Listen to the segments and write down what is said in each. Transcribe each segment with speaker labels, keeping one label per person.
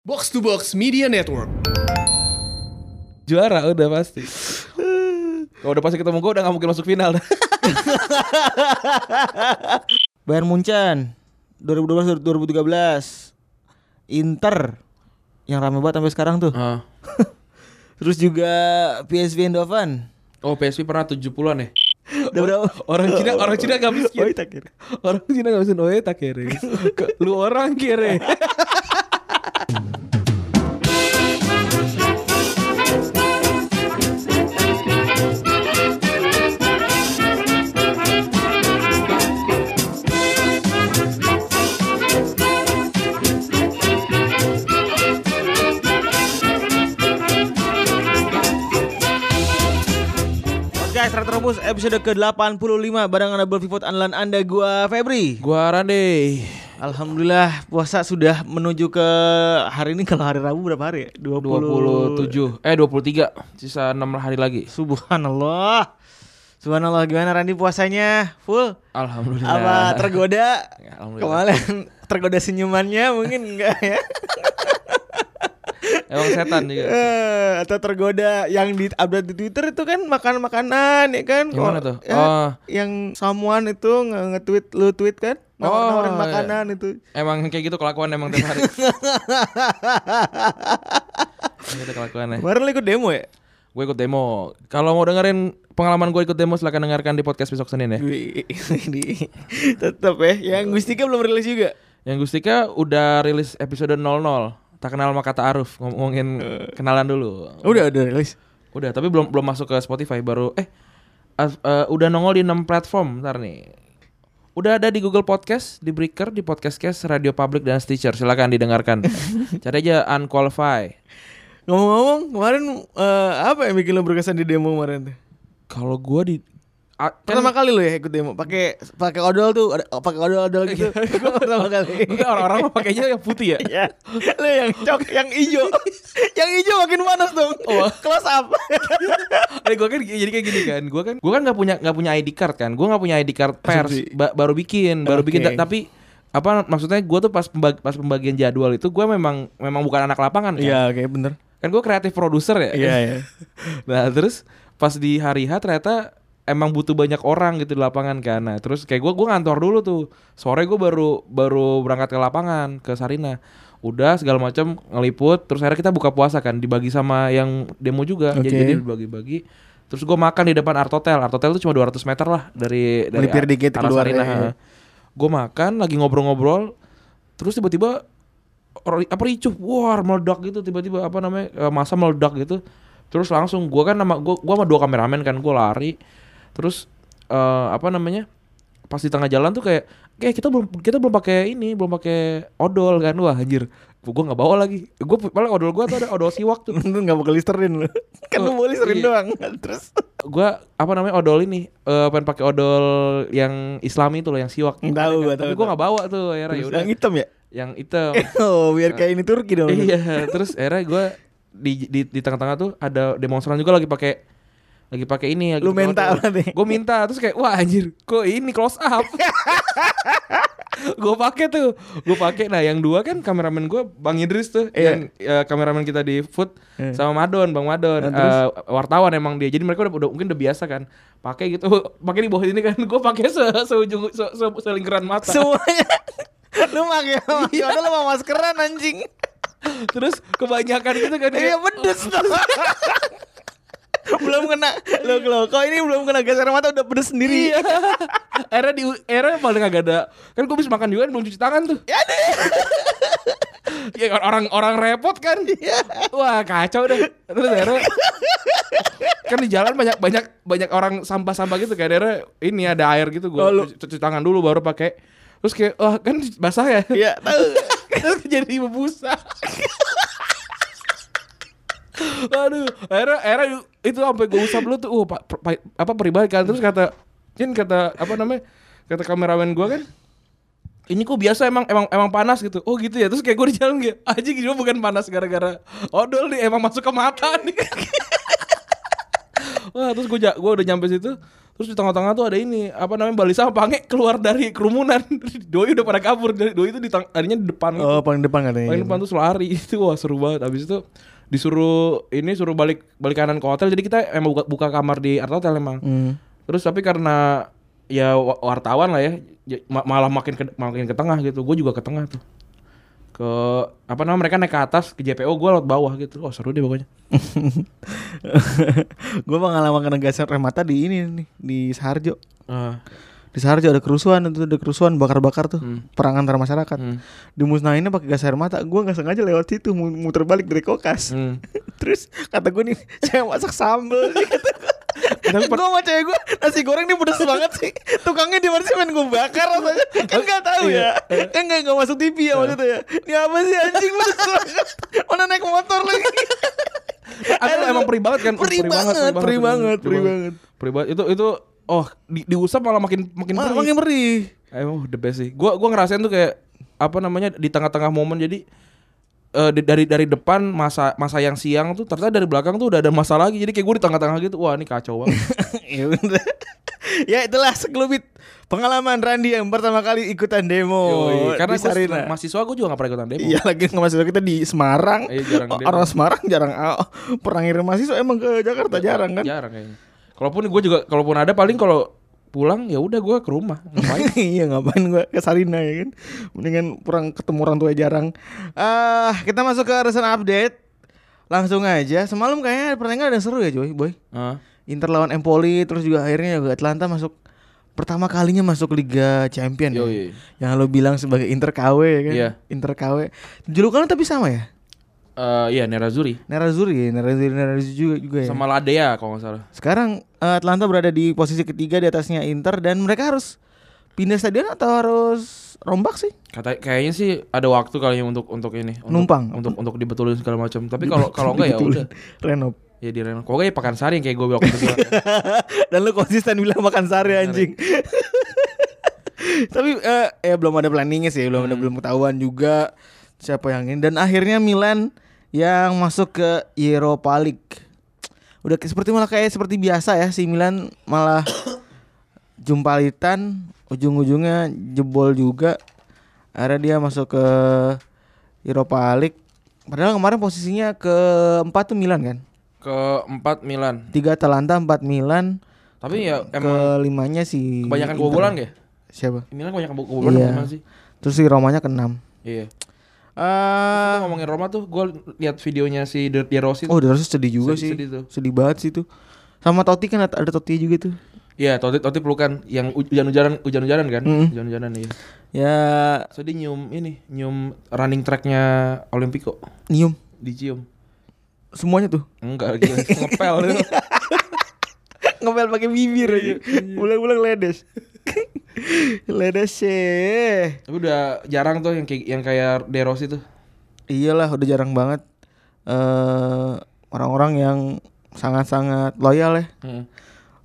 Speaker 1: Box to Box Media Network.
Speaker 2: Juara udah pasti. Kalau udah pasti ketemu gue udah gak mungkin masuk final.
Speaker 3: Bayern Munchen 2012 2013 Inter yang rame banget sampai sekarang tuh.
Speaker 2: Ah.
Speaker 3: Terus juga PSV Eindhoven.
Speaker 2: Oh PSV pernah 70-an ya?
Speaker 3: Udah berapa?
Speaker 2: Orang Cina orang Cina gak miskin.
Speaker 3: Oh, kira.
Speaker 2: Orang Cina gak miskin. Oh tak kere. Lu orang kere.
Speaker 3: Guys, Retrobus episode ke-85 barengan Double Pivot andalan Anda gua Febri.
Speaker 2: Gua Rande.
Speaker 3: Alhamdulillah puasa sudah menuju ke hari ini kalau hari Rabu berapa hari ya? 20
Speaker 2: 27 eh 23 sisa 6 hari lagi.
Speaker 3: Subhanallah. Subhanallah gimana Randi puasanya? Full?
Speaker 2: Alhamdulillah.
Speaker 3: Apa tergoda?
Speaker 2: Ya, alhamdulillah.
Speaker 3: Kemarin tergoda senyumannya mungkin enggak ya?
Speaker 2: Emang setan juga.
Speaker 3: Eh, atau tergoda yang di update di Twitter itu kan makan makanan ya kan?
Speaker 2: Yang mana
Speaker 3: Kok-
Speaker 2: tuh?
Speaker 3: ya,
Speaker 2: Oh.
Speaker 3: yang someone itu nge- nge-tweet lu tweet kan? Nawar-nawarin
Speaker 2: Oh,
Speaker 3: makanan itu.
Speaker 2: Emang kayak gitu kelakuan emang tiap hari. Gitu kelakuannya.
Speaker 3: Kemarin lu ikut demo ya?
Speaker 2: Gue ikut demo. Kalau mau dengerin pengalaman gue ikut demo silahkan dengarkan di podcast besok Senin ya.
Speaker 3: Tetap ya. Yang Gustika belum rilis juga.
Speaker 2: Yang Gustika udah rilis episode 00. Tak kenal sama kata Aruf ngomongin kenalan dulu.
Speaker 3: Udah udah rilis.
Speaker 2: Udah, tapi belum belum masuk ke Spotify baru eh as- eh, udah nongol di 6 platform ntar nih. Udah ada di Google Podcast, di Breaker, di Podcast Cast, Radio Public dan Stitcher. Silakan didengarkan. Cari aja Unqualified.
Speaker 3: Ngomong-ngomong, kemarin eh, apa yang bikin lu berkesan di demo kemarin tuh?
Speaker 2: Kalau gua di a- kan
Speaker 3: Pertama kali lu ya ikut demo, pakai pakai odol tuh, ada pakai odol-odol gitu. Gua pertama kali.
Speaker 2: orang-orang mah pakainya yang putih ya.
Speaker 3: Ya, lu yang cok, yang hijau, yang hijau makin panas dong.
Speaker 2: Oh.
Speaker 3: Close up.
Speaker 2: Eh gue kan jadi kayak gini kan. Gue kan gue kan nggak punya nggak punya ID card kan. Gue nggak punya ID card pers. Ba- baru bikin, baru bikin. Tapi apa maksudnya gue tuh pas pembag- pas pembagian jadwal itu gue memang memang bukan anak lapangan kan.
Speaker 3: Iya, oke bener.
Speaker 2: Kan gue kreatif produser ya.
Speaker 3: Iya, iya.
Speaker 2: nah terus pas di hari H ternyata emang butuh banyak orang gitu di lapangan kan. Nah terus kayak gue gue ngantor dulu tuh. Sore gue baru baru berangkat ke lapangan ke Sarina. Udah segala macam ngeliput. Terus akhirnya kita buka puasa kan dibagi sama yang demo juga.
Speaker 3: Oke.
Speaker 2: Jadi jadi dibagi-bagi. Terus gue makan di depan Art Hotel. Art Hotel tuh cuma 200 meter lah dari dari
Speaker 3: Melipir dikit keluar
Speaker 2: Sarina.
Speaker 3: ya.
Speaker 2: Gue makan lagi ngobrol-ngobrol. Terus tiba-tiba apa ricuh, wah meledak gitu tiba-tiba apa namanya eh, masa meledak gitu. Terus langsung gua kan nama gua gua sama dua kameramen kan gua lari. Terus eh, apa namanya? Pas di tengah jalan tuh kayak kayak kita belum kita belum pakai ini, belum pakai odol kan. Wah anjir. Gua nggak bawa lagi. Gua paling odol gua tuh ada odol siwak tuh.
Speaker 3: Lu enggak bakal listerin lu. Kan lu mau listerin
Speaker 2: iya.
Speaker 3: doang. Terus
Speaker 2: gua apa namanya odol ini eh pengen pakai odol yang islami tuh loh yang siwak.
Speaker 3: Tahu gua,
Speaker 2: Tapi
Speaker 3: tahu.
Speaker 2: nggak bawa tuh akhirnya ya udah.
Speaker 3: yang hitam ya?
Speaker 2: Yang hitam.
Speaker 3: Oh, biar kayak ini Turki dong.
Speaker 2: iya terus akhirnya gue di di di tengah-tengah tuh ada demonstran juga lagi pakai lagi pakai ini
Speaker 3: Lu minta berarti?
Speaker 2: gue minta terus kayak wah anjir kok ini close up gue pakai tuh gue pakai nah yang dua kan kameramen gue bang Idris tuh
Speaker 3: Iya.
Speaker 2: yang ya, kameramen kita di food
Speaker 3: Iya.
Speaker 2: sama Madon bang Madon
Speaker 3: Nah?
Speaker 2: Eh, wartawan emang dia jadi mereka udah, udah mungkin udah biasa kan pakai gitu pakai di bawah ini kan gue pakai se seujung se, se, selingkaran mata
Speaker 3: Semuanya. lu pakai
Speaker 2: Iya.
Speaker 3: Lu mau maskeran anjing.
Speaker 2: terus kebanyakan gitu kan
Speaker 3: Iya pedes tuh. belum kena lo lo kok ini belum kena geser mata udah pedes sendiri
Speaker 2: Iya. Era di era paling agak ada. Kan gue bisa makan juga belum cuci tangan tuh.
Speaker 3: ya deh
Speaker 2: Ya orang orang repot kan. Wah, kacau deh. Terus akhirnya kan di jalan banyak banyak banyak orang sampah-sampah gitu kayak akhirnya ini ada air gitu gue
Speaker 3: Oh,
Speaker 2: cuci tangan dulu baru pakai terus kayak wah kan basah ya
Speaker 3: ya tahu
Speaker 2: terus jadi bebusa Aduh, akhirnya, akhirnya itu sampai gue usap dulu tuh, uh, pak, per- pa- apa pribadi kan terus kata, kan kata apa namanya, kata kameramen gue kan, ini kok biasa emang emang emang panas gitu, oh gitu ya, terus kayak gue di jalan kayak, aja gitu bukan panas gara-gara odol nih, emang masuk ke mata nih. Wah terus gue gue udah nyampe situ Terus di tengah-tengah tuh ada ini apa namanya Bali sama Pange keluar dari kerumunan. Doi udah pada kabur. Dari- Doi itu di tang- tadinya di depan. gitu.
Speaker 3: Oh, paling depan katanya.
Speaker 2: Paling depan tuh lari itu wah seru banget. Habis itu disuruh ini suruh balik balik kanan ke hotel. Jadi kita emang buka, buka kamar di Art Hotel emang.
Speaker 3: Hmm.
Speaker 2: Terus tapi karena ya wa- wartawan lah ya, ya, ma- malah makin ke makin ke tengah gitu. Gue juga ke tengah tuh. Ke apa namanya mereka naik ke atas ke JPO gue lewat bawah gitu. Oh seru deh pokoknya.
Speaker 3: gue pengalaman kena gas air mata di ini nih di Sarjo.
Speaker 2: Ah,
Speaker 3: Di Sarjo ada kerusuhan itu ada kerusuhan bakar-bakar tuh
Speaker 2: Hmm.
Speaker 3: perang antar masyarakat.
Speaker 2: hmm,
Speaker 3: Dimusnahinnya pakai gas air mata. Gue nggak sengaja lewat situ mu- muter balik dari kokas.
Speaker 2: hmm.
Speaker 3: Terus kata gue nih saya masak sambel. gue sama cewek gue nasi goreng nih pedes banget sih. Tukangnya di mana sih main gue bakar rasanya. Kan nggak tahu ya. Kan nggak nggak masuk TV ya itu ya. Ini apa sih anjing pedes banget. Mana naik motor lagi.
Speaker 2: Atau emang perih banget kan?
Speaker 3: Perih banget, perih banget, perih banget.
Speaker 2: Perih banget. Itu itu oh di, diusap malah makin makin perih.
Speaker 3: makin perih.
Speaker 2: Emang the best sih. Gua gua ngerasain tuh kayak apa namanya di tengah-tengah momen jadi eh, di- dari dari depan masa masa yang siang tuh ternyata dari belakang tuh udah ada masa lagi. Jadi kayak gue di tengah-tengah gitu. Wah, ini kacau banget.
Speaker 3: ya udah. ya itulah sekelumit pengalaman Randi yang pertama kali ikutan demo
Speaker 2: Yoi, karena
Speaker 3: di Sarina.
Speaker 2: mahasiswa gue juga gak pernah ikutan demo.
Speaker 3: Iya lagi mahasiswa kita di Semarang.
Speaker 2: Iya, jarang demo.
Speaker 3: Orang Semarang jarang ah, pernah ngirim mahasiswa emang ke Jakarta jarang kan?
Speaker 2: Jarang kayaknya. Kalaupun gue juga kalaupun ada paling kalau pulang ya udah gue ke rumah. Ngapain?
Speaker 3: iya ngapain gua ke Sarina ya kan? Mendingan kurang ketemu orang tua jarang. Ah kita masuk ke recent update. Langsung aja. Semalam kayaknya pertandingan ada seru ya Joy, Boy.
Speaker 2: Ah,
Speaker 3: Inter lawan Empoli terus juga akhirnya juga Atlanta masuk pertama kalinya masuk Liga Champion ya.
Speaker 2: Yoi.
Speaker 3: Yang lo bilang sebagai Inter KW ya kan?
Speaker 2: Iya.
Speaker 3: Inter KW. Julukannya tapi sama ya?
Speaker 2: Eh, iya Nerazzurri
Speaker 3: Nerazzurri ya, Nerazzurri, Nerazzurri juga juga ya.
Speaker 2: sama Ladea kalau nggak salah.
Speaker 3: Sekarang eh, Atlanta berada di posisi ketiga di atasnya Inter dan mereka harus pindah stadion atau harus rombak sih?
Speaker 2: Kata kayaknya sih ada waktu kali ya untuk untuk ini untuk,
Speaker 3: Numpang.
Speaker 2: untuk untuk dibetulin segala macam. Tapi kalau kalau enggak ya udah
Speaker 3: Renov.
Speaker 2: ya di Reno. Kalau enggak ya Pakansari yang kayak gue bilang waktu itu.
Speaker 3: dan lu konsisten bilang makan sari anjing. Tapi eh ya belum ada planningnya sih, belum ada belum ketahuan juga siapa yang ini dan akhirnya Milan yang masuk ke Europa League. Udah seperti malah kayak seperti biasa ya si Milan malah jumpalitan ujung-ujungnya jebol juga. Akhirnya dia masuk ke Europa League. Padahal kemarin posisinya keempat tuh Milan kan.
Speaker 2: Keempat Milan.
Speaker 3: Tiga Atalanta, empat Milan,
Speaker 2: Tapi ya emang
Speaker 3: kelimanya si
Speaker 2: kebanyakan kebobolan ya?
Speaker 3: Siapa?
Speaker 2: Milan kebanyakan kebobolan
Speaker 3: Iya.
Speaker 2: sih?
Speaker 3: Terus si Romanya keenam.
Speaker 2: Iya. Kita ngomongin Roma tuh gue lihat videonya si De, De Rossi
Speaker 3: oh,
Speaker 2: tuh.
Speaker 3: udah sedih juga
Speaker 2: Sedih-
Speaker 3: sih.
Speaker 2: sedih tuh.
Speaker 3: Sedih banget sih tuh. Sama Totti kan ada, Totti juga tuh.
Speaker 2: Iya, Totti Totti pelukan yang hujan-hujanan hujan-hujanan kan?
Speaker 3: Mm.
Speaker 2: Hujan-hujanan iya.
Speaker 3: Ya
Speaker 2: So dia nyium ini, nyium running tracknya Olimpico
Speaker 3: nyium
Speaker 2: dicium.
Speaker 3: semuanya tuh.
Speaker 2: Enggak lagi ngepel itu.
Speaker 3: Ngepel pakai bibir aja. Ulang-ulang ledes. ledes sih.
Speaker 2: Tapi udah jarang tuh yang kayak yang kayak De Rossi tuh.
Speaker 3: Iyalah udah jarang banget eh orang-orang yang sangat-sangat loyal ya.
Speaker 2: Heeh.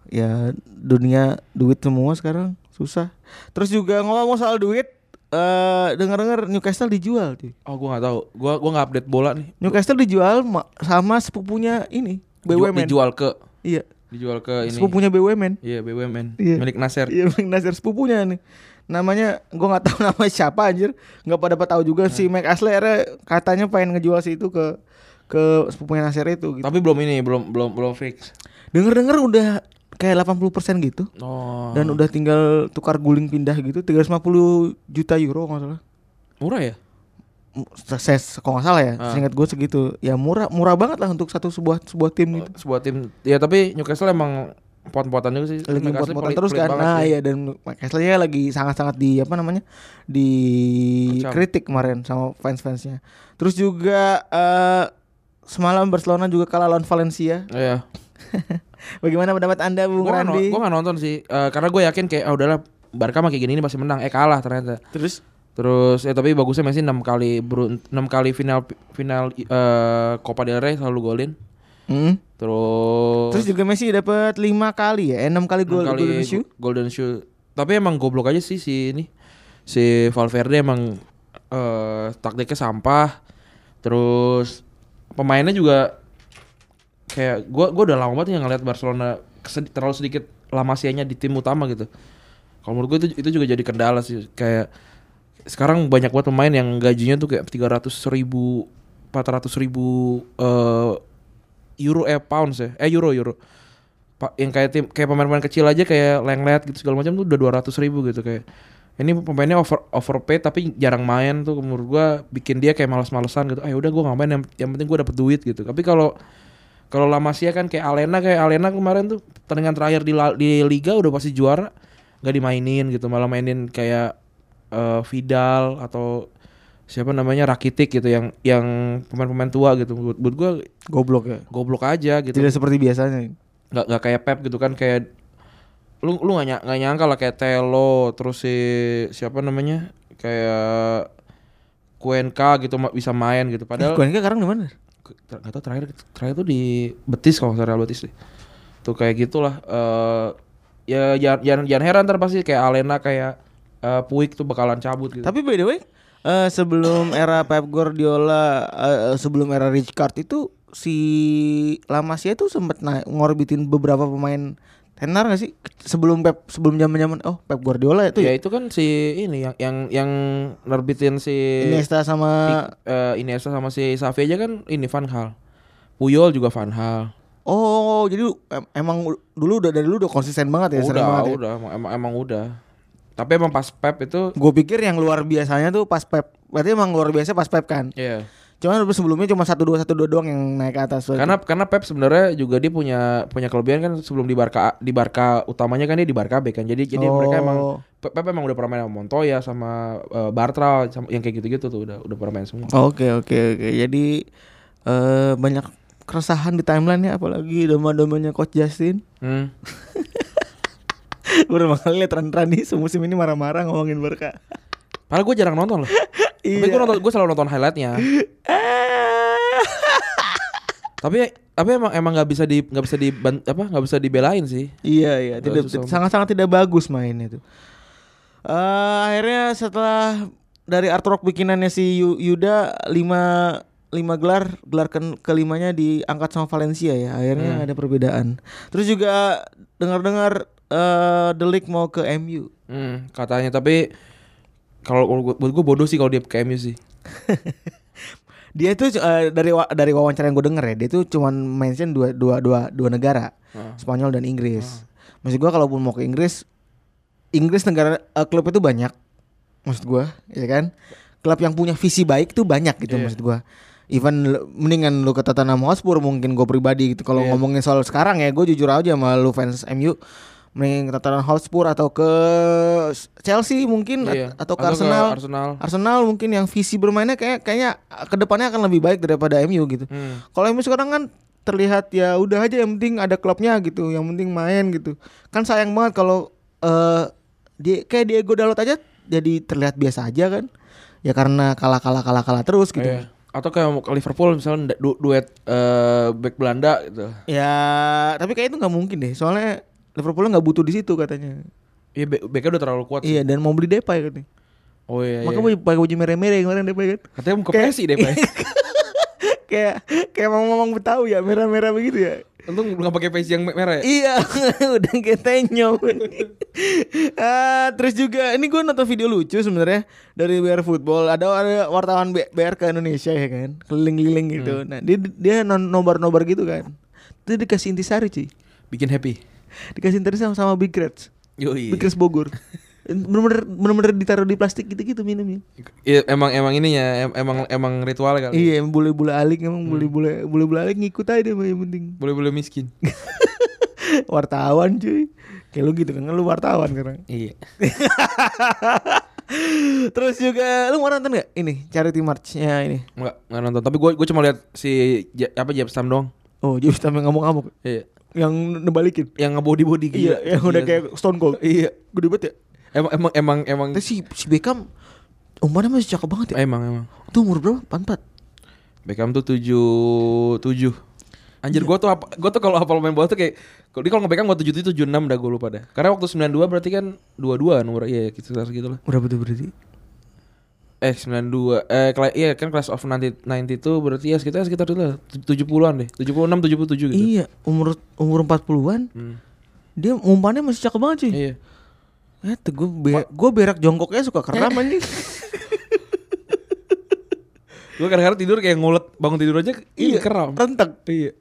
Speaker 3: Ya dunia duit semua sekarang susah. Terus juga ngomong soal duit eh dengar-dengar Newcastle dijual tuh.
Speaker 2: Oh, gua nggak tahu. Gua gua nggak update bola nih.
Speaker 3: Newcastle dijual ma- sama sepupunya ini BUMN.
Speaker 2: dijual ke
Speaker 3: Iya,
Speaker 2: dijual ke ini.
Speaker 3: sepupunya BUMN.
Speaker 2: Iya, BUMN.
Speaker 3: Iya.
Speaker 2: Milik Nasir.
Speaker 3: Iya, Mike Nasir sepupunya nih. Namanya gua nggak tahu nama siapa anjir. Nggak pada tahu juga si Mike Ashley akhirnya katanya pengen ngejual si itu ke ke sepupunya Nasir itu gitu.
Speaker 2: Tapi belum ini, belum belum belum fix.
Speaker 3: Denger-denger udah kayak 80% gitu.
Speaker 2: Oh.
Speaker 3: Dan udah tinggal tukar guling pindah gitu 350 juta euro nggak salah.
Speaker 2: murah ya?
Speaker 3: Saya kalau nggak salah ya,
Speaker 2: Ah.
Speaker 3: seingat gue segitu. Ya murah murah banget lah untuk satu sebuah sebuah tim gitu.
Speaker 2: Sebuah tim. Ya tapi Newcastle emang pot-potan juga sih.
Speaker 3: lagi
Speaker 2: pelit-
Speaker 3: terus kan nah iya dan Castle-nya lagi sangat-sangat di apa namanya di
Speaker 2: Kecam.
Speaker 3: kritik kemarin sama fans-fansnya terus juga eh semalam Barcelona juga kalah lawan Valencia
Speaker 2: Iya.
Speaker 3: bagaimana pendapat anda Bung
Speaker 2: Gue gak,
Speaker 3: Randi
Speaker 2: gua gak nonton sih Eh, Karena gue yakin kayak ah udahlah Barca mah kayak gini ini pasti menang Eh kalah ternyata
Speaker 3: terus
Speaker 2: Terus ya tapi bagusnya Messi 6 kali 6 kali final final eh Copa del Rey selalu golin.
Speaker 3: Hmm.
Speaker 2: Terus
Speaker 3: terus juga Messi dapat lima kali ya eh, enam kali
Speaker 2: enam
Speaker 3: gol
Speaker 2: kali
Speaker 3: golden shoe
Speaker 2: go- golden shoe. Tapi emang goblok aja sih si ini. Si Valverde emang eh taktiknya sampah. Terus pemainnya juga kayak gua gua udah lama banget ya ngeliat Barcelona kesedi- terlalu sedikit Lamasianya di tim utama gitu. Kalau menurut gue itu itu juga jadi kendala sih kayak sekarang banyak banget pemain yang gajinya tuh kayak 300 ribu 400 ribu eh, euro eh pounds ya eh euro euro Pak yang kayak tim kayak pemain-pemain kecil aja kayak Lenglet gitu segala macam tuh udah 200 ribu gitu kayak ini pemainnya over overpaid tapi jarang main tuh menurut gua bikin dia kayak malas-malesan gitu. Ah udah gua nggak main yang, yang penting gua dapet duit gitu. Tapi kalau kalau Lamasia kan kayak Alena kayak Alena kemarin tuh pertandingan terakhir di di liga udah pasti juara nggak dimainin gitu malah mainin kayak eh, Vidal atau siapa namanya Rakitic gitu yang yang pemain-pemain tua gitu buat, buat gua
Speaker 3: Goblok ya.
Speaker 2: goblok aja gitu
Speaker 3: Tidak seperti biasanya.
Speaker 2: nggak nggak kayak Pep gitu kan kayak lu lu nggak nggak nyangka lah kayak Telo terus si siapa namanya kayak Cuenca gitu bisa main gitu padahal
Speaker 3: Padahal sekarang di mana?
Speaker 2: Nggak tahu terakhir terakhir tuh di Betis kalau nggak salah Betis deh tuh kayak gitulah eh ya jangan, jangan jangan heran ntar pasti kayak Alena kayak eh, Puig tuh bakalan cabut gitu
Speaker 3: Tapi by the way, eh, sebelum era Pep Guardiola, eh, sebelum era Rijkaard itu si Lamasia sempet naik ngorbitin beberapa pemain tenar gak sih? Sebelum Pep sebelum zaman-zaman oh Pep Guardiola itu
Speaker 2: ya
Speaker 3: ya.
Speaker 2: itu kan si ini yang yang yang nerbitin si
Speaker 3: Iniesta sama
Speaker 2: eh Iniesta sama si Xavi aja kan ini Van Hal. Puyol juga Van Hal.
Speaker 3: Oh, jadi em- emang dulu udah dari dulu udah konsisten banget ya,
Speaker 2: udah,
Speaker 3: banget ya.
Speaker 2: udah, emang, emang, emang udah. Tapi emang pas Pep itu
Speaker 3: Gue pikir yang luar biasanya tuh pas Pep. Berarti emang luar biasa pas Pep kan.
Speaker 2: Iya.
Speaker 3: Cuman sebelumnya cuma satu dua satu dua doang yang naik ke atas. berarti.
Speaker 2: Karena karena Pep sebenarnya juga dia punya punya kelebihan kan sebelum di Barca di Barca utamanya kan dia di Barca B kan. Jadi jadi mereka emang
Speaker 3: Oh.
Speaker 2: Pep, emang udah pernah main sama Montoya sama eh, Bartra sama yang kayak gitu-gitu tuh udah udah pernah main semua.
Speaker 3: Oke oke oke. Jadi eh banyak keresahan di timeline ya apalagi domba-dombanya coach Justin.
Speaker 2: Hmm.
Speaker 3: Pertama kali liat Rani semusim ini marah-marah ngomongin Barca.
Speaker 2: Padahal gue jarang nonton loh. Tapi
Speaker 3: Iya.
Speaker 2: gue nonton gue selalu nonton highlightnya. tapi tapi emang emang nggak bisa di nggak bisa di apa nggak bisa dibelain sih.
Speaker 3: iya iya, tidak sangat-sangat tidak bagus mainnya itu. Eh akhirnya setelah dari art rock bikinannya si Yu- Yuda lima lima gelar gelar ke kelimanya diangkat sama Valencia ya akhirnya ada perbedaan terus juga dengar-dengar eh The League mau ke MU
Speaker 2: Hmm, katanya tapi kalau buat gue bodoh sih kalau dia ke MU sih.
Speaker 3: dia itu eh, dari dari wawancara yang gue denger ya dia tuh cuman mention dua dua dua dua negara
Speaker 2: Ah.
Speaker 3: Spanyol dan Inggris maksud gua kalaupun mau ke Inggris Inggris negara eh, klub itu banyak maksud gua ya kan klub yang punya visi baik tuh banyak gitu
Speaker 2: Iya.
Speaker 3: maksud gua even mendingan lu ke Tottenham Hotspur mungkin gue pribadi gitu kalau
Speaker 2: Iya.
Speaker 3: ngomongin soal sekarang ya gue jujur aja sama lu fans MU mending ke Tottenham Hotspur atau ke Chelsea mungkin
Speaker 2: Iya.
Speaker 3: atau ke Arsenal
Speaker 2: Arsenal.
Speaker 3: Arsenal mungkin yang visi bermainnya kayak kayaknya ke depannya akan lebih baik daripada MU gitu.
Speaker 2: Hmm.
Speaker 3: Kalau MU sekarang kan terlihat ya udah aja yang penting ada klubnya gitu, yang penting main gitu. Kan sayang banget kalau eh dia kayak Diego Dalot aja jadi terlihat biasa aja kan. Ya karena kalah kalah kalah kalah terus gitu.
Speaker 2: Iya. Atau kayak ke Liverpool misalnya du- duet eh, back Belanda gitu.
Speaker 3: Ya tapi kayak itu nggak mungkin deh. Soalnya Liverpool nggak butuh di situ katanya.
Speaker 2: Iya backnya udah terlalu kuat. sih.
Speaker 3: Iya dan mau beli Depay katanya.
Speaker 2: Oh iya.
Speaker 3: Makanya
Speaker 2: iya.
Speaker 3: pakai baju merah-merah kemarin Depay kan.
Speaker 2: Katanya mau ke deh, Pak.
Speaker 3: kayak kayak mau ngomong Betawi ya merah-merah begitu ya.
Speaker 2: Untung nggak pakai peci yang merah ya.
Speaker 3: Iya, udah kayak tenyong. Ah, terus juga ini gue nonton video lucu sebenarnya dari BR Football. Ada ada wartawan BR ke Indonesia ya kan, keliling-keliling gitu. Nah dia dia nobar-nobar gitu kan. Itu dikasih intisari cuy,
Speaker 2: Bikin happy.
Speaker 3: Dikasih intisari sama, sama Big Reds,
Speaker 2: Yoi.
Speaker 3: Big Reds Bogor. Bener-bener bener-bener ditaruh di plastik gitu-gitu minumnya.
Speaker 2: Iya emang emang ininya em- emang emang ritual kali.
Speaker 3: Iya, emang bule-bule alik emang bule-bule bule-bule alik ngikut aja deh yang penting.
Speaker 2: Boleh-boleh miskin.
Speaker 3: wartawan cuy. Kayak lu gitu kan, lu wartawan sekarang.
Speaker 2: iya.
Speaker 3: Terus juga lu mau nonton gak ini charity march-nya ini?
Speaker 2: Enggak, enggak nonton. Tapi gue gue cuma lihat si apa Jeb Stam doang.
Speaker 3: Oh, jadi sampai ngamuk-ngamuk
Speaker 2: Iya.
Speaker 3: Yang nebalikin.
Speaker 2: Yang nge-body-body
Speaker 3: Iya, yang udah kayak Stone Cold.
Speaker 2: Iya.
Speaker 3: Gede banget ya.
Speaker 2: Emang emang emang emang
Speaker 3: Tapi si si Beckham umurnya masih cakep banget ya.
Speaker 2: emang emang.
Speaker 3: Tuh umur berapa? 44.
Speaker 2: Beckham tuh tujuh tujuh. Anjir
Speaker 3: Iya.
Speaker 2: gua tuh apa gua tuh kalau hafal main bola tuh kayak kalau dia kalau nge-Beckham gua tujuh tujuh tujuh enam dah gua lupa dah. Karena waktu 92 berarti kan dua dua nomor iya gitu sekitar segitu lah.
Speaker 3: Berapa tuh berarti?
Speaker 2: Eh 92 eh kela- iya kan class of 90 90 itu berarti ya sekitar sekitar itu lah 70-an deh. 76 77 gitu.
Speaker 3: Iya, umur umur 40-an.
Speaker 2: Hmm.
Speaker 3: Dia umpannya masih cakep banget sih.
Speaker 2: Iya.
Speaker 3: Ya tuh gue be gue berak jongkoknya suka keram anjing.
Speaker 2: Gue kadang-kadang tidur kayak ngulet bangun tidur aja iya keram.
Speaker 3: Rentek.
Speaker 2: Iya.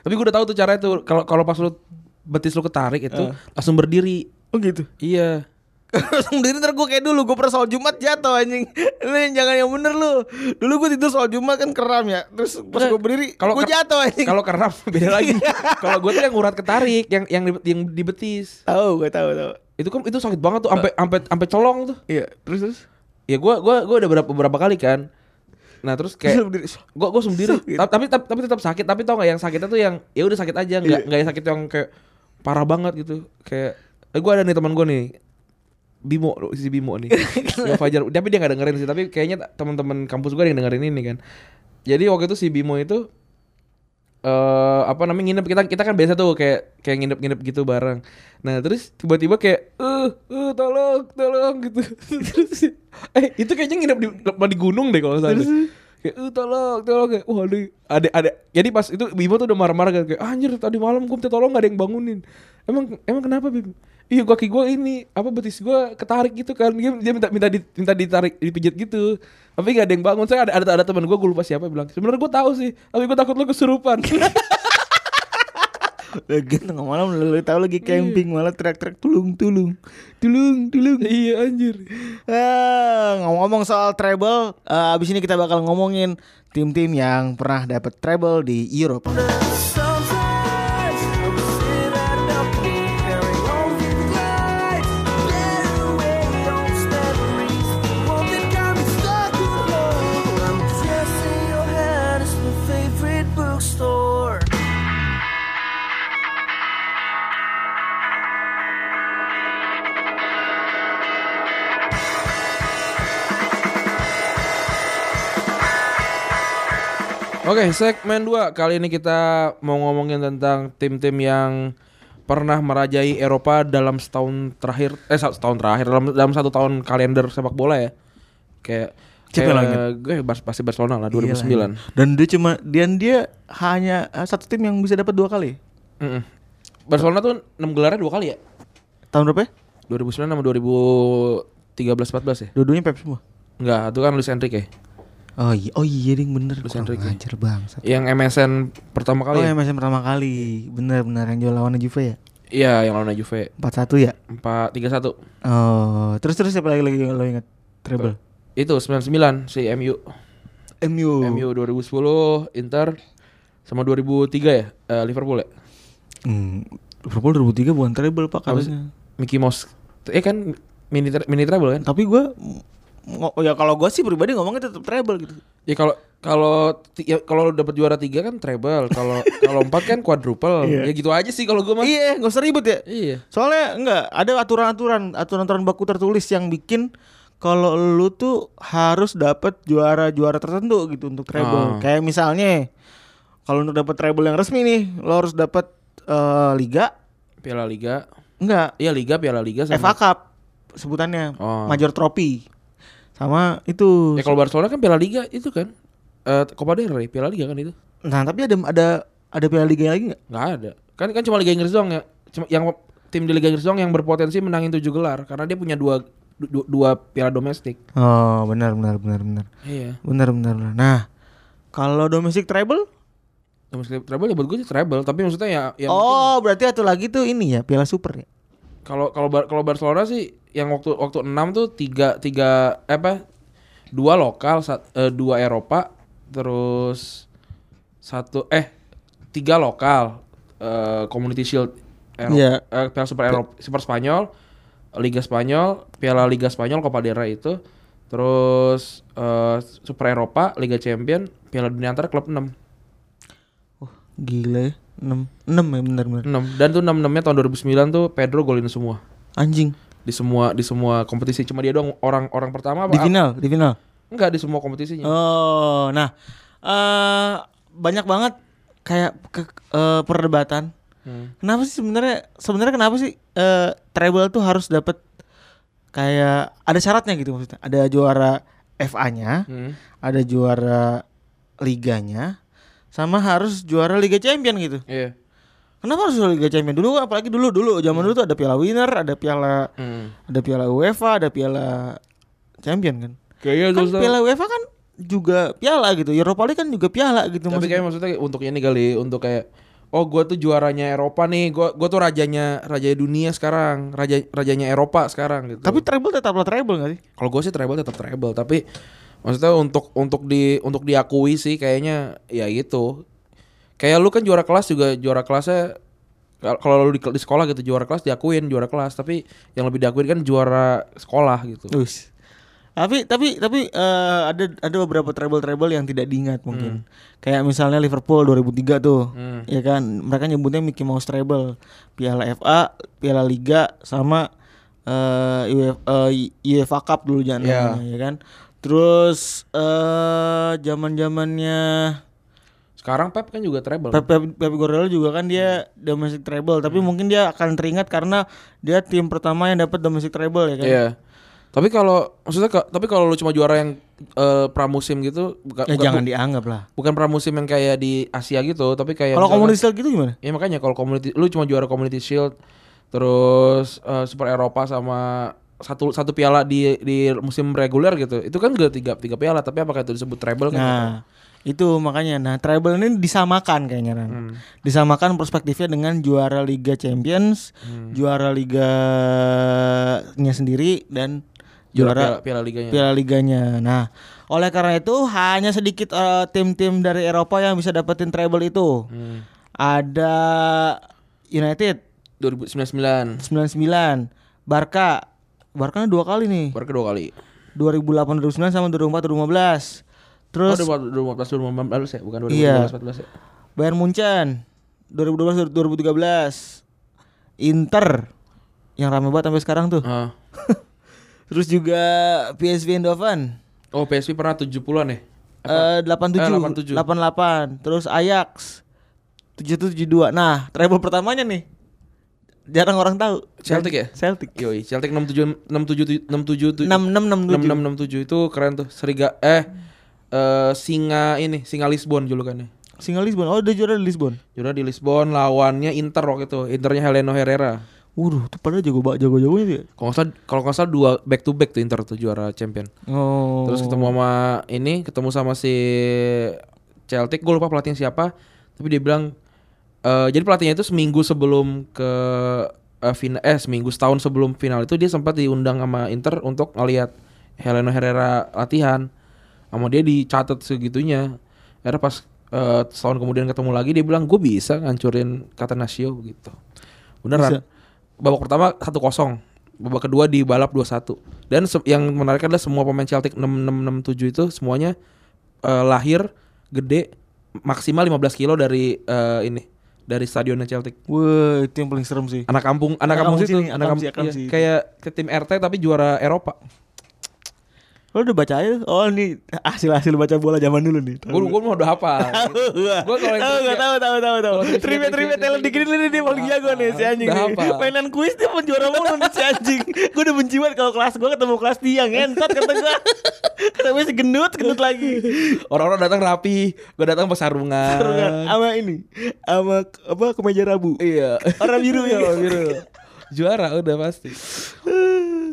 Speaker 2: Tapi gue udah tahu tuh caranya tuh kalau kalau pas lu betis lu ketarik itu
Speaker 3: Eh.
Speaker 2: langsung berdiri.
Speaker 3: Oh gitu.
Speaker 2: Iya.
Speaker 3: Langsung diri ntar gue kayak dulu gue pernah soal Jumat jatuh anjing. Lu yang jangan yang bener lu. Dulu gue tidur soal Jumat kan keram ya. Terus pas gue berdiri
Speaker 2: kalau
Speaker 3: gue jatuh anjing.
Speaker 2: Kalau keram beda lagi. kalau gue tuh yang urat ketarik, yang yang di, yang di betis.
Speaker 3: Tahu gue tahu tahu.
Speaker 2: Itu kan itu sakit banget tuh sampai sampai sampai colong tuh.
Speaker 3: Iya terus terus?
Speaker 2: Ya gue gua gua udah berapa beberapa kali kan. Nah terus kayak gue gue sendiri. Tapi tapi, tapi tetap sakit. Tapi tau nggak yang sakitnya tuh yang ya udah sakit aja. Nggak
Speaker 3: Iya.
Speaker 2: nggak yang sakit yang kayak parah banget gitu. Kayak eh, gue ada nih teman gue nih Bimo si Bimo nih ya Fajar tapi dia nggak dengerin sih tapi kayaknya teman-teman kampus gue yang dengerin ini kan jadi waktu itu si Bimo itu eh apa namanya nginep kita kita kan biasa tuh kayak kayak nginep-nginep gitu bareng. Nah, terus tiba-tiba kayak eh eh tolong tolong gitu. terus eh itu kayaknya nginep di di gunung deh kalau salah. Kayak eh tolong tolong kayak wah ada ada ada jadi pas itu Bimo tuh udah marah-marah kan kayak anjir tadi malam gue minta tolong gak ada yang bangunin. Emang emang kenapa Bim? Iya kaki gue ini apa betis gue ketarik gitu kan. Dia, dia minta minta di- minta ditarik dipijit gitu. Tapi gak ada yang bangun. Saya ada ada, ada teman gue gue lupa siapa bilang sebenarnya gue tahu sih tapi gue takut lu kesurupan.
Speaker 3: Lagian tengah malam lu, lu tahu lagi camping malah teriak-teriak tulung tulung tulung tulung.
Speaker 2: iya anjir.
Speaker 3: Ah, ngomong-ngomong soal treble, eh, abis ini kita bakal ngomongin tim-tim yang pernah dapat treble di Europe.
Speaker 2: Oke, segmen 2 Kali ini kita mau ngomongin tentang tim-tim yang pernah merajai Eropa dalam setahun terakhir eh setahun terakhir dalam dalam satu tahun kalender sepak bola ya. Kayak
Speaker 3: Siapa
Speaker 2: kayak gue Bas- pasti Barcelona lah 2009.
Speaker 3: Iya Dan dia cuma dan dia hanya eh, satu tim yang bisa dapat dua kali.
Speaker 2: Mm-mm. Barcelona tuh 6 gelarnya dua kali ya?
Speaker 3: Tahun berapa? ya?
Speaker 2: 2009 sama 2013 14 ya?
Speaker 3: Dua-duanya Pep semua.
Speaker 2: Enggak, itu kan Luis Enrique.
Speaker 3: Oh iya, oh iya ding bener.
Speaker 2: Luis Enrique.
Speaker 3: ajar bangsat.
Speaker 2: Yang MSN pertama
Speaker 3: Oh
Speaker 2: kali ya?
Speaker 3: yang masih pertama kali, bener-bener yang jual lawannya Juve ya,
Speaker 2: Iya, yang lawan Juve.
Speaker 3: 4-1 ya.
Speaker 2: 4 3-1.
Speaker 3: Oh, terus terus siapa lagi lagi lo ingat? Treble.
Speaker 2: Itu 99 si MU.
Speaker 3: MU.
Speaker 2: MU 2010 Inter sama 2003 ya eh, Liverpool ya
Speaker 3: Hmm, Liverpool 2003 bukan treble pak katanya.
Speaker 2: Mickey Mouse eh kan mini mini treble kan
Speaker 3: Tapi gue ya kalau gue sih pribadi ngomongnya tetap treble gitu.
Speaker 2: ya kalau kalau ya, kalau dapat juara tiga kan treble kalau kalau empat kan quadruple
Speaker 3: Iya.
Speaker 2: ya gitu aja sih kalau gue mah
Speaker 3: Iya, nggak usah ribet ya.
Speaker 2: iya
Speaker 3: Soalnya enggak ada aturan-aturan aturan-aturan baku tertulis yang bikin kalau lu tuh harus dapat juara-juara tertentu gitu untuk treble.
Speaker 2: Ah.
Speaker 3: Kayak misalnya kalau untuk dapat treble yang resmi nih, lo harus dapat eh, liga,
Speaker 2: Piala Liga
Speaker 3: enggak
Speaker 2: iya Liga Piala Liga sama
Speaker 3: FA Cup sebutannya,
Speaker 2: Oh.
Speaker 3: Major Trophy. Sama itu.
Speaker 2: ya kalau Barcelona kan Piala Liga itu kan eh Copa del Rey Piala Liga kan itu
Speaker 3: Nah, tapi ada ada ada Piala Liga lagi nggak?
Speaker 2: nggak ada kan kan cuma Liga Inggris doang ya cuma yang tim di Liga Inggris doang yang berpotensi menangin tujuh gelar karena dia punya dua du- dua piala domestik
Speaker 3: Oh, benar benar benar benar.
Speaker 2: iya
Speaker 3: Benar benar benar. Nah, kalau domestic treble?
Speaker 2: domestic treble ya buat gue sih treble tapi maksudnya ya yang
Speaker 3: oh, berarti satu lagi tuh ini ya, Piala Super ya.
Speaker 2: Kalau kalau Bar- kalau Barcelona sih yang waktu waktu enam tuh tiga tiga eh, apa dua lokal sat- eh, dua Eropa terus satu eh tiga lokal eh, Community Shield Eropa
Speaker 3: Iya.
Speaker 2: eh, Piala Super Eropa Super Spanyol Liga Spanyol Piala Liga Spanyol Copa del Rey itu terus eh, Super Eropa Liga Champion Piala Dunia antar klub 6
Speaker 3: Gila ya. 6 6 ya benar benar.
Speaker 2: 6 dan tuh 6 6 nya tahun 2009 tuh Pedro golin semua
Speaker 3: Anjing.
Speaker 2: di semua di semua kompetisi cuma dia doang orang orang pertama apa
Speaker 3: Di final, di final.
Speaker 2: enggak di semua kompetisinya
Speaker 3: Oh, nah eh banyak banget kayak ke- eh, perdebatan.
Speaker 2: Hmm.
Speaker 3: Kenapa sih sebenarnya sebenarnya kenapa sih eh treble tuh harus dapat kayak ada syaratnya gitu maksudnya. Ada juara FA-nya,
Speaker 2: Hmm.
Speaker 3: ada juara liganya, sama harus juara Liga Champion gitu.
Speaker 2: Iya.
Speaker 3: Kenapa harus Liga Champions? Dulu apalagi dulu dulu zaman dulu tuh ada Piala Winner, ada Piala
Speaker 2: Hmm.
Speaker 3: ada Piala UEFA, ada Piala Champion kan.
Speaker 2: Kayaknya
Speaker 3: Kan
Speaker 2: terus
Speaker 3: Piala UEFA kan juga piala gitu. Europa League kan juga piala gitu
Speaker 2: Tapi
Speaker 3: maksudnya.
Speaker 2: kayak maksudnya untuk ini kali untuk kayak oh gua tuh juaranya Eropa nih, gua gua tuh rajanya raja dunia sekarang, raja rajanya Eropa sekarang gitu.
Speaker 3: Tapi treble tetaplah treble gak sih?
Speaker 2: kalau gue sih treble tetap treble, tapi maksudnya untuk untuk di untuk diakui sih kayaknya ya gitu. Kayak lu kan juara kelas juga juara kelasnya kal- kalau lu di, di sekolah gitu juara kelas diakuin juara kelas, tapi yang lebih diakuin kan juara sekolah gitu.
Speaker 3: Tapi tapi tapi eh, ada ada beberapa treble-treble yang tidak diingat mungkin. Kayak misalnya Liverpool 2003 tuh.
Speaker 2: Hmm.
Speaker 3: Ya kan, mereka nyebutnya Mickey Mouse treble. Piala FA, Piala Liga sama eh UEFA, eh, UEFA Cup dulu jangan
Speaker 2: Iya.
Speaker 3: namanya ya kan. Terus eh zaman-zamannya
Speaker 2: Sekarang Pep kan juga treble.
Speaker 3: Pep, Pep, Pep Guardiola juga kan dia domestic treble, tapi mungkin dia akan teringat karena dia tim pertama yang dapat domestic treble ya kan.
Speaker 2: Iya. Tapi kalau maksudnya tapi kalau lu cuma juara yang eh, pramusim gitu bukan
Speaker 3: Ya
Speaker 2: bukan,
Speaker 3: jangan dianggap lah.
Speaker 2: bukan pramusim yang kayak di Asia gitu, tapi kayak
Speaker 3: Kalau Community Shield gitu gimana?
Speaker 2: Ya makanya kalau community lu cuma juara Community Shield terus eh, Super Eropa sama satu satu piala di di musim reguler gitu. Itu kan udah tiga tiga piala, tapi apakah itu disebut treble kan?
Speaker 3: Nah, itu makanya. Nah, treble ini disamakan kayaknya kan.
Speaker 2: Hmm.
Speaker 3: Disamakan perspektifnya dengan juara Liga Champions,
Speaker 2: Hmm.
Speaker 3: juara liganya sendiri dan
Speaker 2: juara
Speaker 3: juara
Speaker 2: piala, piala liganya.
Speaker 3: Piala Liganya. Nah, oleh karena itu hanya sedikit eh, tim-tim dari Eropa yang bisa dapetin treble itu.
Speaker 2: Hmm.
Speaker 3: Ada United
Speaker 2: 2099
Speaker 3: 99, Barca. Barca dua kali nih.
Speaker 2: baru kedua kali.
Speaker 3: 2008 2009 sama 2004 2015. Terus
Speaker 2: oh, 2014 2015 ya, bukan 2015
Speaker 3: Iya.
Speaker 2: 14 ya.
Speaker 3: Bayern Munchen 2012 2013. Inter yang rame banget sampai sekarang tuh.
Speaker 2: Ah.
Speaker 3: Terus juga PSV Eindhoven
Speaker 2: Oh, PSV pernah 70-an ya?
Speaker 3: eh 87,
Speaker 2: Eh, 87.
Speaker 3: 88. Terus Ajax 77 72. Nah, treble pertamanya nih. Jarang orang tahu.
Speaker 2: Celtic ya?
Speaker 3: Celtic.
Speaker 2: Yoi, Celtic 67 67 67 6667
Speaker 3: 6667.
Speaker 2: itu keren tuh. Seriga eh eh singa ini, singa Lisbon julukannya.
Speaker 3: Singa Lisbon. Oh, dia juara di Lisbon.
Speaker 2: Juara di Lisbon lawannya Inter waktu itu. Internya Heleno Herrera.
Speaker 3: Waduh, tuh padahal jago banget jago-jagonya dia.
Speaker 2: Kalau nggak salah kalau nggak salah dua back to back tuh Inter tuh juara champion.
Speaker 3: Oh.
Speaker 2: Terus ketemu sama ini, ketemu sama si Celtic, gue lupa pelatihnya siapa, tapi dia bilang eh jadi pelatihnya itu seminggu sebelum ke eh, final eh seminggu setahun sebelum final itu dia sempat diundang sama Inter untuk ngeliat Heleno Herrera latihan. Sama dia dicatat segitunya. Akhirnya pas eh, setahun kemudian ketemu lagi dia bilang gue bisa ngancurin Catenaccio gitu. Beneran.
Speaker 3: Bisa.
Speaker 2: Babak pertama 1-0. Babak kedua di balap 2-1. Dan yang menarik adalah semua pemain Celtic 6667 itu semuanya eh, lahir gede maksimal 15 kilo dari eh, ini dari stadionnya Celtic.
Speaker 3: Wah, itu yang paling serem sih.
Speaker 2: Anak kampung, anak,
Speaker 3: Anak
Speaker 2: kampung,
Speaker 3: kampung
Speaker 2: situ,
Speaker 3: sini,
Speaker 2: anak kampung, iya, kayak ke tim RT tapi juara Eropa.
Speaker 3: Lo udah baca aja? Oh, ini hasil-hasil baca bola zaman dulu nih.
Speaker 2: Gue gue mau udah hafal. Gue kalau yang
Speaker 3: Tahu tahu tahu tahu tahu.
Speaker 2: Kalau trivia-
Speaker 3: Trivia talent dikit ini dia paling jago nih si anjing. Nih.
Speaker 2: apa?
Speaker 3: Mainan kuis dia pun juara mulu nih si anjing. Gue udah benci banget kalau kelas gue ketemu kelas dia ngentot kata gue. Kata gue si gendut lagi.
Speaker 2: Orang-orang datang rapi, gue datang pas sarungan.
Speaker 3: Seru kan? Sama ini, sama apa kemeja rabu.
Speaker 2: Iya.
Speaker 3: Warna biru ya.
Speaker 2: Biru. Juara udah pasti.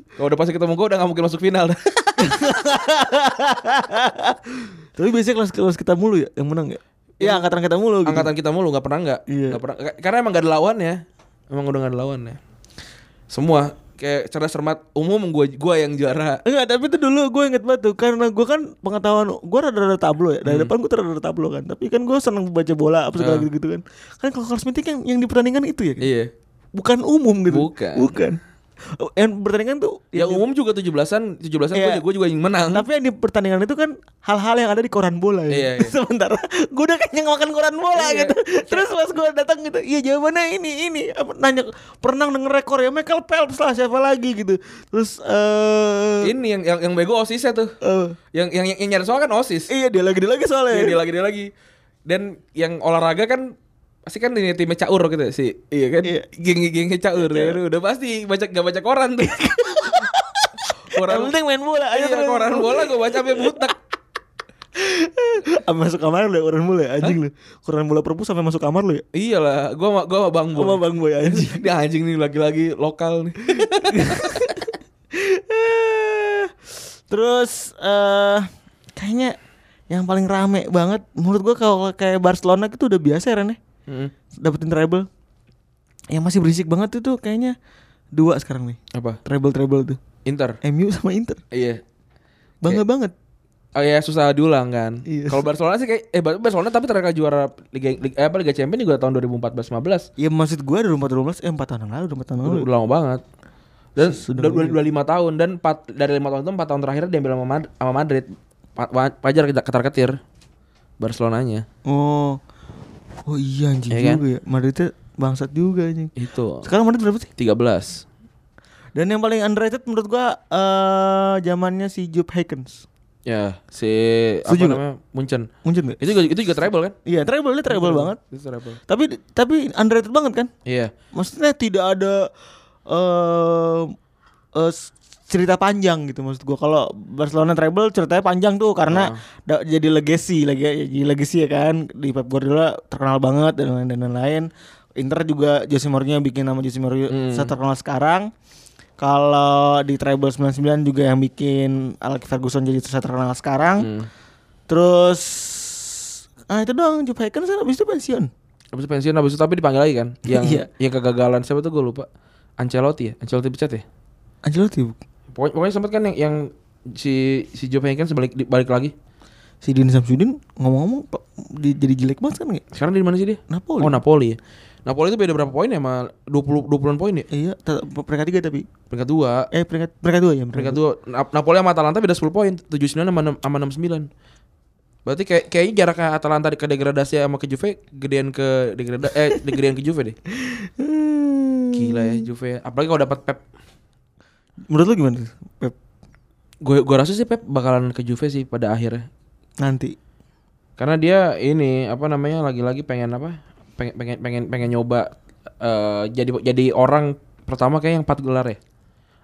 Speaker 2: Kalau udah pasti ketemu gue udah gak mungkin masuk final.
Speaker 3: Tapi biasanya kelas kelas kita mulu ya yang menang ya. Iya angkatan kita mulu. Gitu.
Speaker 2: Angkatan kita mulu nggak pernah nggak?
Speaker 3: Iya.
Speaker 2: Nggak pernah. Ka- Karena emang gak ada lawannya. Emang udah gak ada lawannya. Semua kayak cerdas cermat umum gua gua yang juara.
Speaker 3: Enggak, tapi itu dulu gue inget banget tuh Karena gue kan pengetahuan Gue rada-rada tablo ya Dari depan gue rada-rada tablo kan Tapi kan gue seneng baca bola Apa segala
Speaker 2: Hmm. Ah.
Speaker 3: gitu-gitu kan Kan kalau kelas meeting yang, yang dipertandingkan itu ya kan?
Speaker 2: Iya.
Speaker 3: Bukan umum gitu
Speaker 2: Bukan.
Speaker 3: Bukan Yang pertandingan tuh
Speaker 2: Yang umum juga 17-an, 17-an
Speaker 3: Iya.
Speaker 2: gue juga yang menang.
Speaker 3: Tapi yang di pertandingan itu kan Hal-hal yang ada di koran bola ya
Speaker 2: Iya, iya.
Speaker 3: Sementara gue udah kenyang makan koran bola
Speaker 2: Iya.
Speaker 3: gitu Terus pas gue datang gitu Iya jawabannya ini ini apa, Nanya Pernah denger rekor ya Michael Phelps lah Siapa lagi gitu Terus eh
Speaker 2: Ini yang yang yang bego OSISnya tuh.
Speaker 3: eh,
Speaker 2: Yang yang yang nyari soal kan OSIS.
Speaker 3: Iya dia lagi dia lagi soalnya
Speaker 2: Iya, dia lagi dia lagi. Dan yang olahraga kan pasti kan ini timnya caur gitu sih. Iya kan?
Speaker 3: Iya.
Speaker 2: Geng-gengnya caur ya. Udah pasti baca gak baca koran tuh. Koran
Speaker 3: penting main bola aja
Speaker 2: Iya, koran bola gue baca sampai butek.
Speaker 3: Sampai masuk kamar lu ya, uran mulu ya anjing lu. Uran bola perpus sampai masuk kamar lu ya.
Speaker 2: Iyalah, gua sama gua sama Bang Boy.
Speaker 3: Sama Bang Boy anjing.
Speaker 2: Ini anjing nih lagi-lagi lokal nih.
Speaker 3: Terus eh kayaknya yang paling rame banget menurut gua kalau kayak Barcelona itu udah biasa ya Ren ya.
Speaker 2: Heeh.
Speaker 3: Dapetin treble. Yang masih berisik banget itu kayaknya dua sekarang nih.
Speaker 2: Apa?
Speaker 3: Treble-treble tuh.
Speaker 2: Inter.
Speaker 3: MU sama Inter.
Speaker 2: Iya.
Speaker 3: Bangga banget.
Speaker 2: Oh iya susah diulang kan.
Speaker 3: Iya.
Speaker 2: Kalau Barcelona sih kayak eh Bar- Barcelona tapi terakhir juara Liga, Liga eh, apa Liga Champions juga tahun 2014 15.
Speaker 3: Ya maksud gua 2014 eh 4 tahun yang lalu, udah 4 tahun
Speaker 2: Udah,
Speaker 3: lalu.
Speaker 2: udah lama banget. Dan
Speaker 3: Sudah
Speaker 2: udah, udah, lima tahun dan empat dari lima tahun itu empat tahun terakhir diambil sama, Mad- sama Madrid. Wajar ketar ketir Barcelonanya.
Speaker 3: Oh. Oh iya anjing
Speaker 2: kan?
Speaker 3: juga ya. Madridnya bangsat juga anjing.
Speaker 2: Itu
Speaker 3: Sekarang Madrid berapa sih?
Speaker 2: 13.
Speaker 3: Dan yang paling underrated menurut gua eh zamannya si Jupp Heykens.
Speaker 2: Ya, si
Speaker 3: Setuju
Speaker 2: apa namanya? Munchen.
Speaker 3: Mungkin gak?
Speaker 2: Itu juga itu juga treble kan?
Speaker 3: Iya, treble dia treble banget.
Speaker 2: Itu treble.
Speaker 3: Tapi tapi underrated banget kan?
Speaker 2: Iya.
Speaker 3: Maksudnya tidak ada eh eh, cerita panjang gitu maksud gua. Kalau Barcelona treble ceritanya panjang tuh karena da- jadi legacy lagi jadi legacy ya kan di Pep Guardiola terkenal banget dan lain dan lain-lain. Inter juga Jose Mourinho bikin nama Jose Mourinho
Speaker 2: Hmm.
Speaker 3: terkenal sekarang. Kalau di treble 99 juga yang bikin Alex Ferguson jadi terkenal sekarang.
Speaker 2: Hmm.
Speaker 3: Terus ah itu doang Jupp Heynckes kan habis itu pensiun.
Speaker 2: Habis itu pensiun habis itu tapi dipanggil lagi kan? Yang
Speaker 3: Iya.
Speaker 2: yang kegagalan siapa tuh gue lupa. Ancelotti ya? Ancelotti pecat ya?
Speaker 3: Ancelotti
Speaker 2: Pokoknya, pokoknya sempat kan yang, yang si si Joe kan sebalik di- balik lagi.
Speaker 3: si Dini Samsudin ngomong-ngomong jadi jelek banget kan nggak?
Speaker 2: Sekarang di mana sih dia?
Speaker 3: Napoli.
Speaker 2: Oh Napoli ya. Napoli itu beda berapa poin ya sama 20 20-an poin ya?
Speaker 3: Iya, peringkat tiga tapi
Speaker 2: Peringkat 2.
Speaker 3: eh peringkat peringkat dua ya
Speaker 2: Peringkat 2. Napoli sama Atalanta beda 10 poin, 79 sama 6, sama 69. Berarti kayak kayaknya jaraknya Atalanta ke degradasi sama ke Juve gedean ke degrada eh gedean ke Juve deh. Gila ya Juve. Apalagi kalau dapat Pep.
Speaker 3: Menurut lu gimana? Pep
Speaker 2: Gue gue rasa sih Pep bakalan ke Juve sih pada akhirnya.
Speaker 3: nanti.
Speaker 2: Karena dia ini apa namanya lagi-lagi pengen apa? Pengen pengen pengen pengen nyoba eh, jadi jadi orang pertama kayak yang empat gelar ya.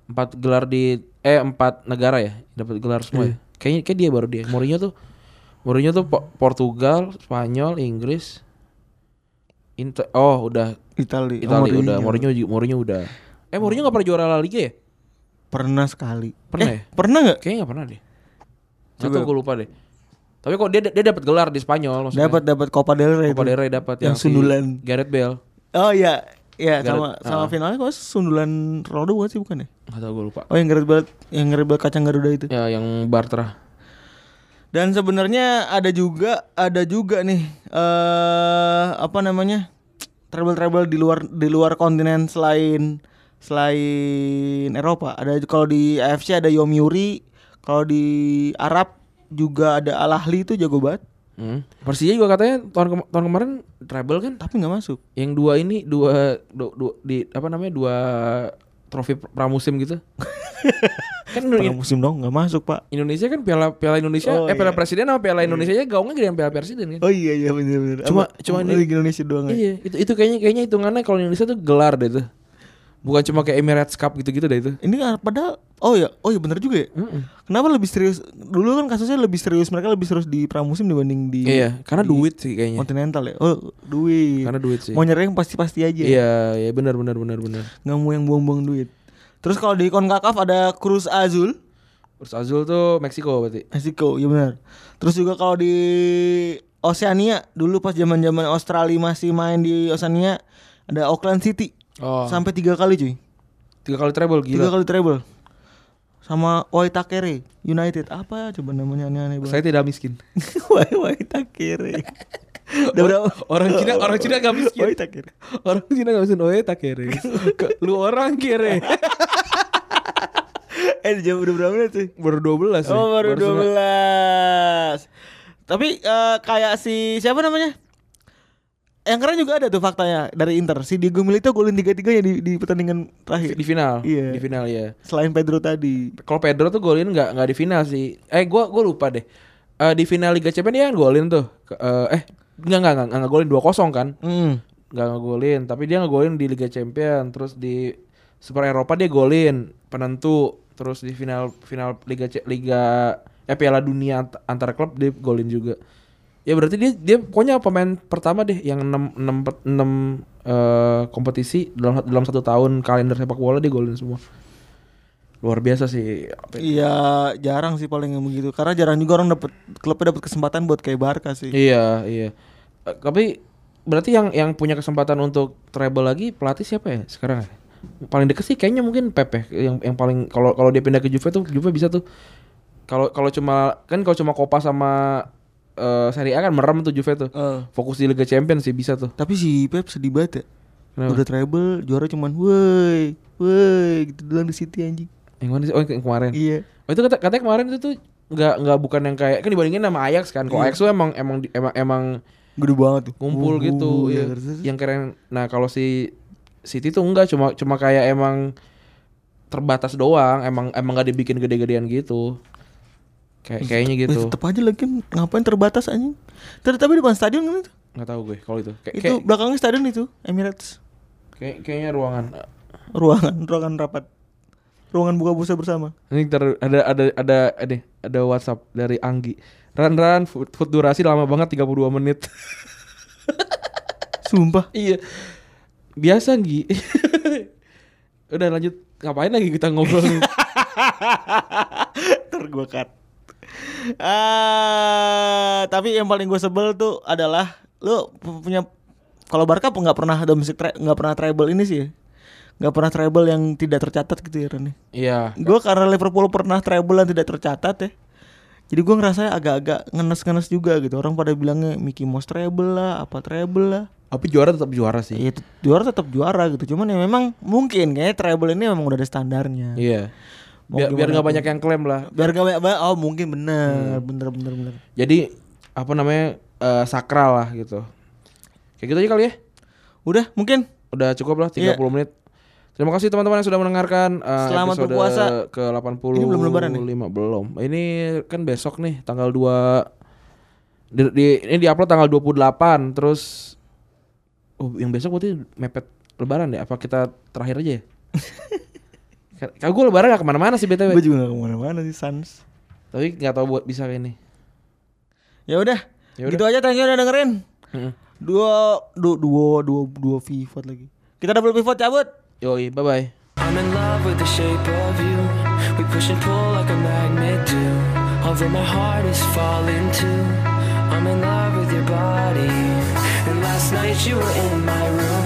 Speaker 2: Empat gelar di eh empat negara ya dapat gelar semua ya. Kayaknya kayak dia baru dia. Mourinho tuh Mourinho tuh Po- Portugal, Spanyol, Inggris. Inter oh udah
Speaker 3: Itali.
Speaker 2: Italia
Speaker 3: Oh,
Speaker 2: udah Mourinho juga Mourinho udah. Eh Mourinho nggak pernah juara La Liga ya?
Speaker 3: Pernah sekali.
Speaker 2: Pernah
Speaker 3: Eh,
Speaker 2: ya?
Speaker 3: Pernah nggak?
Speaker 2: Kayaknya nggak pernah deh.
Speaker 3: Coba.
Speaker 2: Gue lupa deh. Tapi kok dia dia dapat gelar di Spanyol maksudnya.
Speaker 3: Dapat dapat Copa del Rey.
Speaker 2: Copa del Rey dapat
Speaker 3: Yang
Speaker 2: si
Speaker 3: sundulan.
Speaker 2: Gareth Bale.
Speaker 3: Oh iya, iya sama sama
Speaker 2: ah.
Speaker 3: finalnya kok sundulan Ronaldo bukan sih bukan ya?
Speaker 2: Enggak tahu gue lupa.
Speaker 3: Oh yang Gareth Bale yang Gareth Bale kacang Garuda itu.
Speaker 2: Ya yang Bartra.
Speaker 3: Dan sebenarnya ada juga ada juga nih eh apa namanya? Treble-treble di luar di luar kontinen selain selain Eropa. Ada kalau di AFC ada Yomiuri, kalau di Arab juga ada Al Ahly itu jago banget,
Speaker 2: Hmm. Persija juga katanya tahun kema- tahun kemarin treble kan.
Speaker 3: tapi nggak masuk.
Speaker 2: Yang dua ini dua, du- du- di apa namanya dua trofi pr- pramusim gitu. kan
Speaker 3: Pernah
Speaker 2: Indo-
Speaker 3: musim dong nggak masuk pak.
Speaker 2: Indonesia kan piala piala Indonesia
Speaker 3: Oh,
Speaker 2: eh piala
Speaker 3: iya.
Speaker 2: presiden sama piala Indonesia nya gaungnya gedean piala presiden kan.
Speaker 3: Oh iya iya benar benar.
Speaker 2: Cuma- cuma ini-
Speaker 3: Liga Indonesia doang. ya?
Speaker 2: Iya, itu itu kayaknya kayaknya hitungannya kalau Indonesia tuh gelar deh tuh. Bukan cuma kayak Emirates Cup gitu-gitu deh itu.
Speaker 3: Ini kan padahal oh ya oh ya benar juga ya.
Speaker 2: Mm-mm.
Speaker 3: Kenapa lebih serius? Dulu kan kasusnya lebih serius mereka lebih serius di pramusim dibanding di
Speaker 2: Iya, karena
Speaker 3: di
Speaker 2: duit sih kayaknya.
Speaker 3: kontinental ya. Oh duit.
Speaker 2: Karena duit sih.
Speaker 3: Mau nyari yang pasti-pasti aja.
Speaker 2: Iya, iya benar benar benar benar.
Speaker 3: Nggak mau yang buang-buang duit. Terus kalau di Concacaf ada Cruz Azul,
Speaker 2: Terus Azul tuh Meksiko berarti.
Speaker 3: Meksiko, iya benar. Terus juga kalau di Oceania dulu pas zaman-zaman Australia masih main di Oceania ada Auckland City
Speaker 2: Oh.
Speaker 3: sampai tiga kali cuy.
Speaker 2: Tiga kali treble
Speaker 3: Tiga
Speaker 2: gila.
Speaker 3: kali treble. Sama Waitakere United apa coba namanya aneh-aneh banget.
Speaker 2: Saya tidak miskin.
Speaker 3: Wai Waitakere. Udah berapa?
Speaker 2: Orang Cina orang Cina gak miskin.
Speaker 3: Waitakere.
Speaker 2: Orang Cina gak miskin. Tak kere. Ke- Lu orang kere.
Speaker 3: Eh jam udah berapa menit sih?
Speaker 2: Baru 12 ya.
Speaker 3: Oh baru
Speaker 2: setengah-
Speaker 3: 12 Tapi eh, kayak si siapa namanya? Yang keren juga ada tuh faktanya dari Inter Si Diego Milito golin tiga-tiganya di, di pertandingan terakhir
Speaker 2: di final.
Speaker 3: Iya.
Speaker 2: Di final ya.
Speaker 3: Selain Pedro tadi
Speaker 2: Kalau Pedro tuh golin nggak nggak di final sih. Eh gua gua lupa deh. Eh di final Liga Champions dia kan golin tuh. Ke- eh, enggak enggak enggak, enggak golin 2-0 kan?
Speaker 3: mm.
Speaker 2: Enggak ngegolin, tapi dia ngegolin di Liga Champions, terus di Super Eropa dia golin penentu, terus di final final Liga Liga eh Piala Dunia ant- antar klub dia golin juga. Ya berarti dia dia pokoknya pemain pertama deh yang 6 6 6 eh, kompetisi dalam dalam satu tahun kalender sepak bola dia golin semua. Luar biasa sih.
Speaker 3: Iya jarang sih paling yang begitu karena jarang juga orang dapat klubnya dapat kesempatan buat kayak Barca sih.
Speaker 2: Iya, iya. Eh, tapi berarti yang yang punya kesempatan untuk treble lagi pelatih siapa ya sekarang? ya? Paling deket sih kayaknya mungkin Pepe yang yang paling kalau kalau dia pindah ke Juve tuh Juve bisa tuh. Kalau kalau cuma kan kalau cuma Copa sama eh, Serie A kan merem tuh Juve tuh.
Speaker 3: Eh,
Speaker 2: Fokus di Liga Champions sih bisa tuh.
Speaker 3: tapi si Pep sedih banget ya.
Speaker 2: Kenapa?
Speaker 3: Udah treble juara cuman woi woi gitu doang di City anjing.
Speaker 2: Yang mana sih? Oh yang kemarin.
Speaker 3: Iya.
Speaker 2: Oh itu kata katanya kemarin itu tuh nggak nggak bukan yang kayak kan dibandingin sama Ajax kan. Kalau
Speaker 3: Iya.
Speaker 2: Ajax tuh emang emang emang emang
Speaker 3: Gede banget tuh.
Speaker 2: ngumpul
Speaker 3: Uh,
Speaker 2: gitu ya. yang keren nah kalau si City tuh enggak cuma cuma kayak emang terbatas doang emang emang gak dibikin gede-gedean gitu kayak kayaknya gitu
Speaker 3: tetep aja lagi ngapain terbatas anjing. Terus tapi depan stadion kan itu.
Speaker 2: nggak tahu gue kalau itu kayak
Speaker 3: Itu
Speaker 2: kayak,
Speaker 3: belakangnya stadion itu Emirates.
Speaker 2: kayak- kayaknya ruangan
Speaker 3: Ruangan, ruangan rapat. Ruangan buka puasa bersama.
Speaker 2: ini ntar ada ada ada ada ada WhatsApp dari Anggi Ran Ran food, food durasi lama banget 32 menit
Speaker 3: Sumpah.
Speaker 2: iya biasa Gi udah lanjut ngapain lagi kita ngobrol?
Speaker 3: Ntar gue cut. Ah, tapi yang paling gue sebel tuh adalah lu pu- punya kalau Barca nggak pernah domestic nggak pernah treble ini sih, ya. nggak pernah treble yang tidak tercatat gitu ya Ren.
Speaker 2: iya
Speaker 3: Gue karena Liverpool pernah treble yang tidak tercatat ya. Jadi gue ngerasa agak-agak ngenes-ngenes juga gitu. Orang pada bilangnya Mickey Mouse treble lah, apa treble lah.
Speaker 2: tapi juara tetap juara sih
Speaker 3: Ya tet- juara tetap juara gitu. Cuman ya memang mungkin kayaknya treble ini memang udah ada standarnya.
Speaker 2: iya
Speaker 3: Mau
Speaker 2: biar biar nggak banyak yang klaim lah
Speaker 3: Biar gak banyak oh mungkin bener, bener bener bener.
Speaker 2: Jadi apa namanya eh, sakral lah gitu. Kayak gitu aja kali ya.
Speaker 3: Udah mungkin
Speaker 2: Udah cukup lah 30
Speaker 3: Iya.
Speaker 2: menit. Terima kasih teman-teman yang sudah mendengarkan eh,
Speaker 3: Selamat
Speaker 2: episode
Speaker 3: berpuasa.
Speaker 2: ke 80
Speaker 3: Ini belum lebaran nih?
Speaker 2: Belum. Ini kan besok nih tanggal 2 di, di- ini diupload tanggal 28 terus oh yang besok berarti mepet lebaran deh apa kita terakhir aja ya? Kalau gue lebaran gak ke mana-mana sih BTW
Speaker 3: gue juga gak ke mana-mana sih Sans.
Speaker 2: Tapi gak tahu buat bisa kayak ini
Speaker 3: Ya udah,
Speaker 2: Ya udah.
Speaker 3: gitu aja thank you udah dengerin. Dua, du, duo, duo, duo pivot lagi. Kita double pivot cabut.
Speaker 2: Yoi bye bye
Speaker 4: I'm in love with the shape of you. We push and pull like a magnet do. Although my heart is falling too. I'm in love with your body. And last night you were in my room.